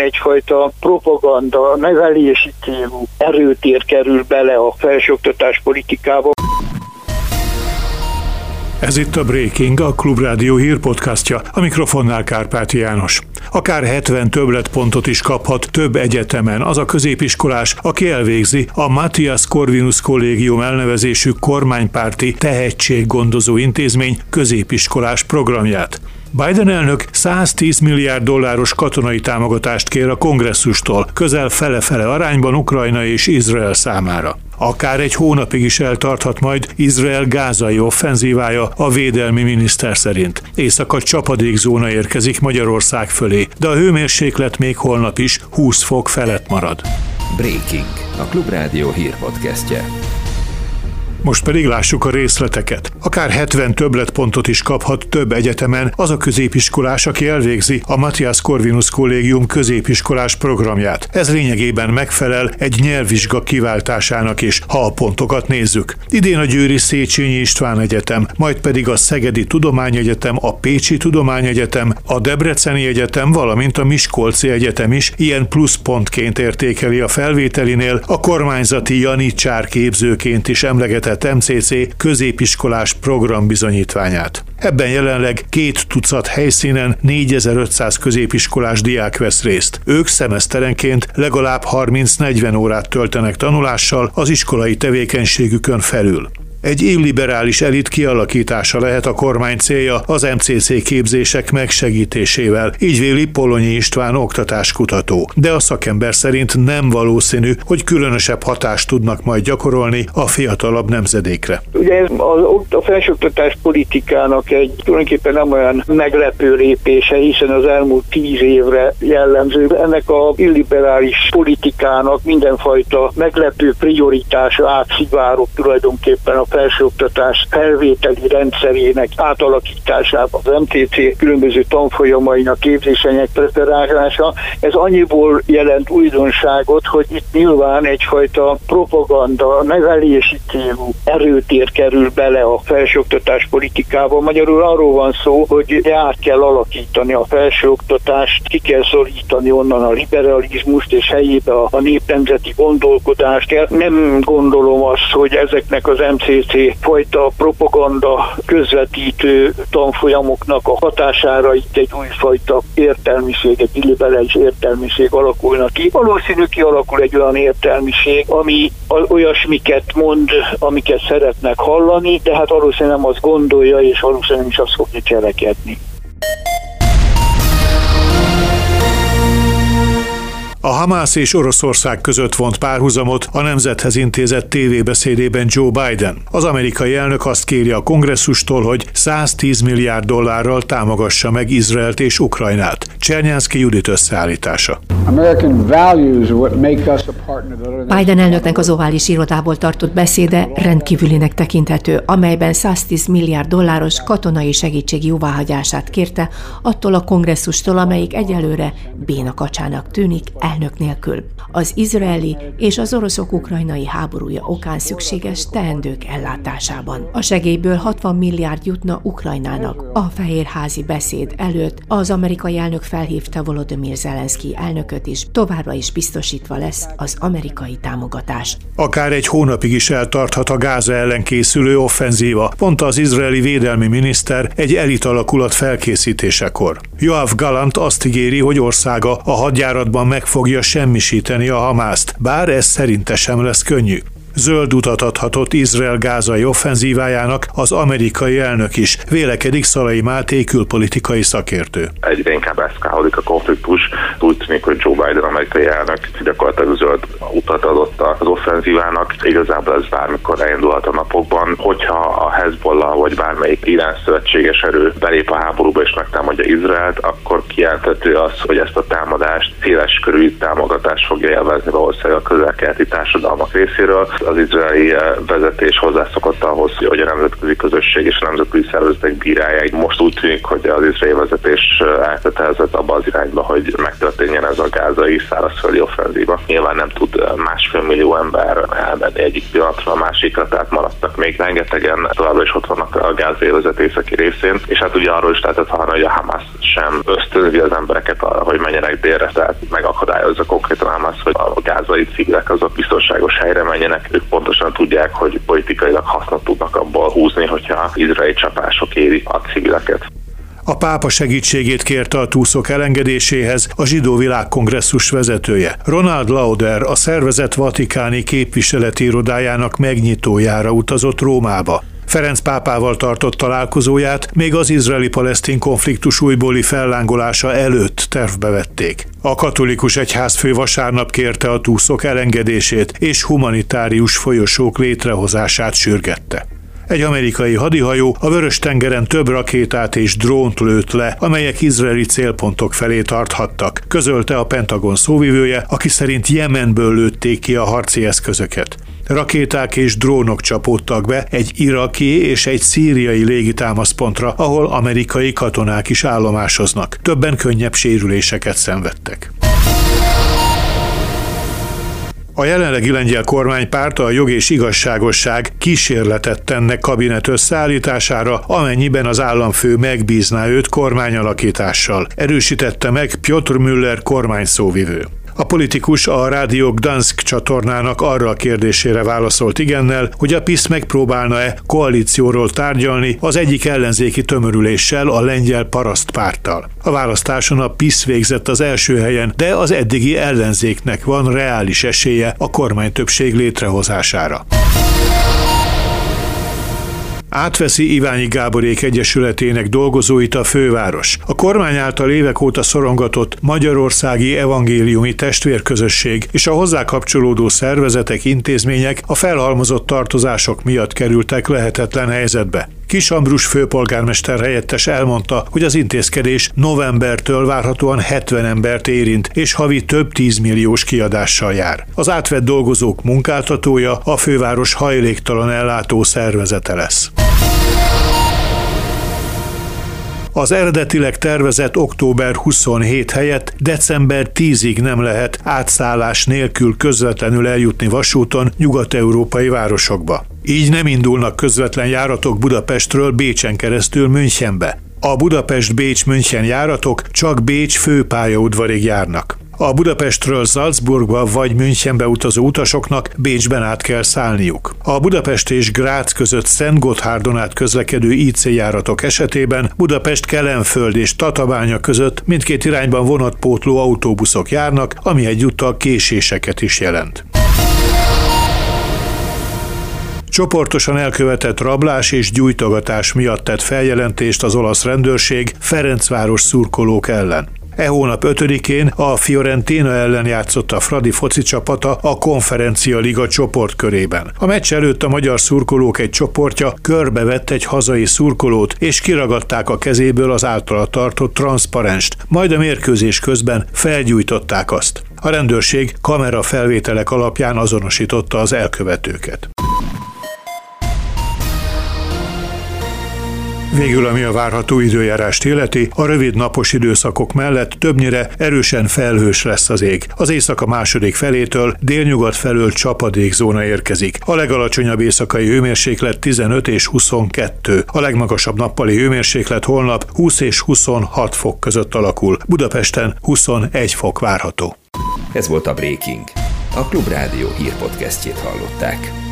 egyfajta propaganda, nevelési célú erőtér kerül bele a felsőoktatás politikába. Ez itt a Breaking, a Klubrádió hírpodcastja, a mikrofonnál Kárpáti János. Akár 70 többletpontot is kaphat több egyetemen az a középiskolás, aki elvégzi a Matthias Corvinus Kollégium elnevezésű kormánypárti tehetséggondozó intézmény középiskolás programját. Biden elnök 110 milliárd dolláros katonai támogatást kér a kongresszustól, közel fele-fele arányban Ukrajna és Izrael számára. Akár egy hónapig is eltarthat majd Izrael gázai offenzívája a védelmi miniszter szerint. Éjszaka csapadékzóna érkezik Magyarország fölé, de a hőmérséklet még holnap is 20 fok felett marad. Breaking, a Klubrádió hírpodcastje. Most pedig lássuk a részleteket. Akár 70 többletpontot is kaphat több egyetemen az a középiskolás, aki elvégzi a Matthias Corvinus Kollégium középiskolás programját. Ez lényegében megfelel egy nyelvvizsga kiváltásának is, ha a pontokat nézzük. Idén a Győri Széchenyi István Egyetem, majd pedig a Szegedi Tudományegyetem, a Pécsi Tudományegyetem, a Debreceni Egyetem, valamint a Miskolci Egyetem is ilyen pluszpontként értékeli a felvételinél, a kormányzati Janicsár képzőként is emlegetett említett MCC középiskolás program bizonyítványát. Ebben jelenleg két tucat helyszínen 4500 középiskolás diák vesz részt. Ők szemeszterenként legalább 30-40 órát töltenek tanulással az iskolai tevékenységükön felül. Egy illiberális elit kialakítása lehet a kormány célja az MCC képzések megsegítésével, így véli Polonyi István oktatáskutató. De a szakember szerint nem valószínű, hogy különösebb hatást tudnak majd gyakorolni a fiatalabb nemzedékre. Ugye ez a, a felsőoktatás politikának egy tulajdonképpen nem olyan meglepő lépése, hiszen az elmúlt tíz évre jellemző. Ennek a illiberális politikának mindenfajta meglepő prioritása átszivárok tulajdonképpen a felsőoktatás felvételi rendszerének átalakításába, az MTC különböző tanfolyamainak képzésének preferálása. Ez annyiból jelent újdonságot, hogy itt nyilván egyfajta propaganda, nevelési célú erőtér kerül bele a felsőoktatás politikába. Magyarul arról van szó, hogy át kell alakítani a felsőoktatást, ki kell szorítani onnan a liberalizmust, és helyébe a népnemzeti gondolkodást kell. Nem gondolom azt, hogy ezeknek az MCC MCC fajta propaganda közvetítő tanfolyamoknak a hatására itt egy újfajta értelmiség, egy illiberális értelmiség alakulna ki. Valószínű kialakul egy olyan értelmiség, ami olyasmiket mond, amiket szeretnek hallani, de hát valószínűleg nem azt gondolja, és valószínűleg nem is azt fogja cselekedni. A Hamász és Oroszország között vont párhuzamot a Nemzethez intézett tévébeszédében Joe Biden. Az amerikai elnök azt kéri a kongresszustól, hogy 110 milliárd dollárral támogassa meg Izraelt és Ukrajnát. Csernyánszki Judit összeállítása. Biden elnöknek az ovális irodából tartott beszéde rendkívülinek tekinthető, amelyben 110 milliárd dolláros katonai segítség jóváhagyását kérte attól a kongresszustól, amelyik egyelőre bénakacsának tűnik, elnök nélkül. Az izraeli és az oroszok ukrajnai háborúja okán szükséges teendők ellátásában. A segélyből 60 milliárd jutna Ukrajnának. A fehérházi beszéd előtt az amerikai elnök felhívta Volodymyr Zelenszky elnököt is, továbbra is biztosítva lesz az amerikai támogatás. Akár egy hónapig is eltarthat a Gáza ellen készülő offenzíva, mondta az izraeli védelmi miniszter egy elit alakulat felkészítésekor. Joav Galant azt ígéri, hogy országa a hadjáratban meg fogja semmisíteni a Hamászt, bár ez szerinte sem lesz könnyű. Zöld utat adhatott Izrael gázai offenzívájának az amerikai elnök is, vélekedik Szalai Máté külpolitikai szakértő. Egyre inkább eszkálódik a konfliktus, úgy tűnik, hogy Joe Biden amerikai elnök gyakorlatilag zöld utat adott az offenzívának. Igazából ez bármikor elindulhat a napokban. Hogyha a Hezbollah vagy bármelyik Irán szövetséges erő belép a háborúba és megtámadja Izraelt, akkor kijelenthető az, hogy ezt a támadást széles körű támogatást fogja élvezni valószínűleg a közel-keleti társadalmak részéről az izraeli eh, vezetés hozzászokott ahhoz, hogy a nemzetközi közösség és a nemzetközi szervezetek bírálják. Most úgy tűnik, hogy az izraeli vezetés eh, elkötelezett abba az irányba, hogy megtörténjen ez a gázai szárazföldi offenzíva. Nyilván nem tud eh, másfél millió ember elmenni egyik pillanatra a másikra, tehát maradtak még rengetegen, továbbra is ott vannak a gázai vezetés részén, és hát ugye arról is lehetett hallani, hogy a Hamas sem ösztönzi az embereket arra, hogy menjenek délre, tehát megakadályozza konkrétan azt, hogy a gázai civilek azok biztonságos helyre menjenek. Ők pontosan tudják, hogy politikailag hasznot tudnak abból húzni, hogyha izraeli csapások éri a civileket. A pápa segítségét kérte a túszok elengedéséhez a Zsidó Világkongresszus vezetője. Ronald Lauder a szervezet vatikáni képviseleti irodájának megnyitójára utazott Rómába. Ferenc pápával tartott találkozóját még az izraeli-palesztin konfliktus újbóli fellángolása előtt tervbe vették. A katolikus egyházfő vasárnap kérte a túszok elengedését és humanitárius folyosók létrehozását sürgette. Egy amerikai hadihajó a Vörös-tengeren több rakétát és drónt lőtt le, amelyek izraeli célpontok felé tarthattak, közölte a Pentagon szóvivője, aki szerint Jemenből lőtték ki a harci eszközöket. Rakéták és drónok csapódtak be egy iraki és egy szíriai légitámaszpontra, ahol amerikai katonák is állomásoznak. Többen könnyebb sérüléseket szenvedtek. A jelenlegi lengyel kormánypárt a jog és igazságosság kísérletet tenne kabinet összeállítására, amennyiben az államfő megbízná őt kormányalakítással. Erősítette meg Piotr Müller kormányszóvivő. A politikus a Rádió Gdansk csatornának arra a kérdésére válaszolt igennel, hogy a PISZ megpróbálna-e koalícióról tárgyalni az egyik ellenzéki tömörüléssel, a lengyel parasztpárttal. A választáson a PISZ végzett az első helyen, de az eddigi ellenzéknek van reális esélye a kormánytöbbség létrehozására átveszi Iványi Gáborék Egyesületének dolgozóit a főváros. A kormány által évek óta szorongatott Magyarországi Evangéliumi Testvérközösség és a hozzá kapcsolódó szervezetek, intézmények a felhalmozott tartozások miatt kerültek lehetetlen helyzetbe. Kis Ambrus főpolgármester helyettes elmondta, hogy az intézkedés novembertől várhatóan 70 embert érint, és havi több tízmilliós kiadással jár. Az átvett dolgozók munkáltatója a főváros hajléktalan ellátó szervezete lesz. Az eredetileg tervezett október 27 helyett december 10-ig nem lehet átszállás nélkül közvetlenül eljutni vasúton nyugat-európai városokba. Így nem indulnak közvetlen járatok Budapestről Bécsen keresztül Münchenbe. A Budapest-Bécs-München járatok csak Bécs főpályaudvarig járnak. A Budapestről Salzburgba vagy Münchenbe utazó utasoknak Bécsben át kell szállniuk. A Budapest és Grác között Szent Gotthárdon át közlekedő IC járatok esetében Budapest Kelenföld és Tatabánya között mindkét irányban vonatpótló autóbuszok járnak, ami egyúttal késéseket is jelent. Csoportosan elkövetett rablás és gyújtogatás miatt tett feljelentést az olasz rendőrség Ferencváros szurkolók ellen. E hónap 5-én a Fiorentina ellen játszott a Fradi foci csapata a Konferencia Liga csoportkörében. A meccs előtt a magyar szurkolók egy csoportja körbevett egy hazai szurkolót, és kiragadták a kezéből az általa tartott transzparenst, majd a mérkőzés közben felgyújtották azt. A rendőrség kamera felvételek alapján azonosította az elkövetőket. Végül, ami a várható időjárást illeti, a rövid napos időszakok mellett többnyire erősen felhős lesz az ég. Az éjszaka második felétől délnyugat felől csapadékzóna érkezik. A legalacsonyabb éjszakai hőmérséklet 15 és 22. A legmagasabb nappali hőmérséklet holnap 20 és 26 fok között alakul. Budapesten 21 fok várható. Ez volt a Breaking. A Klubrádió hírpodcastjét hallották.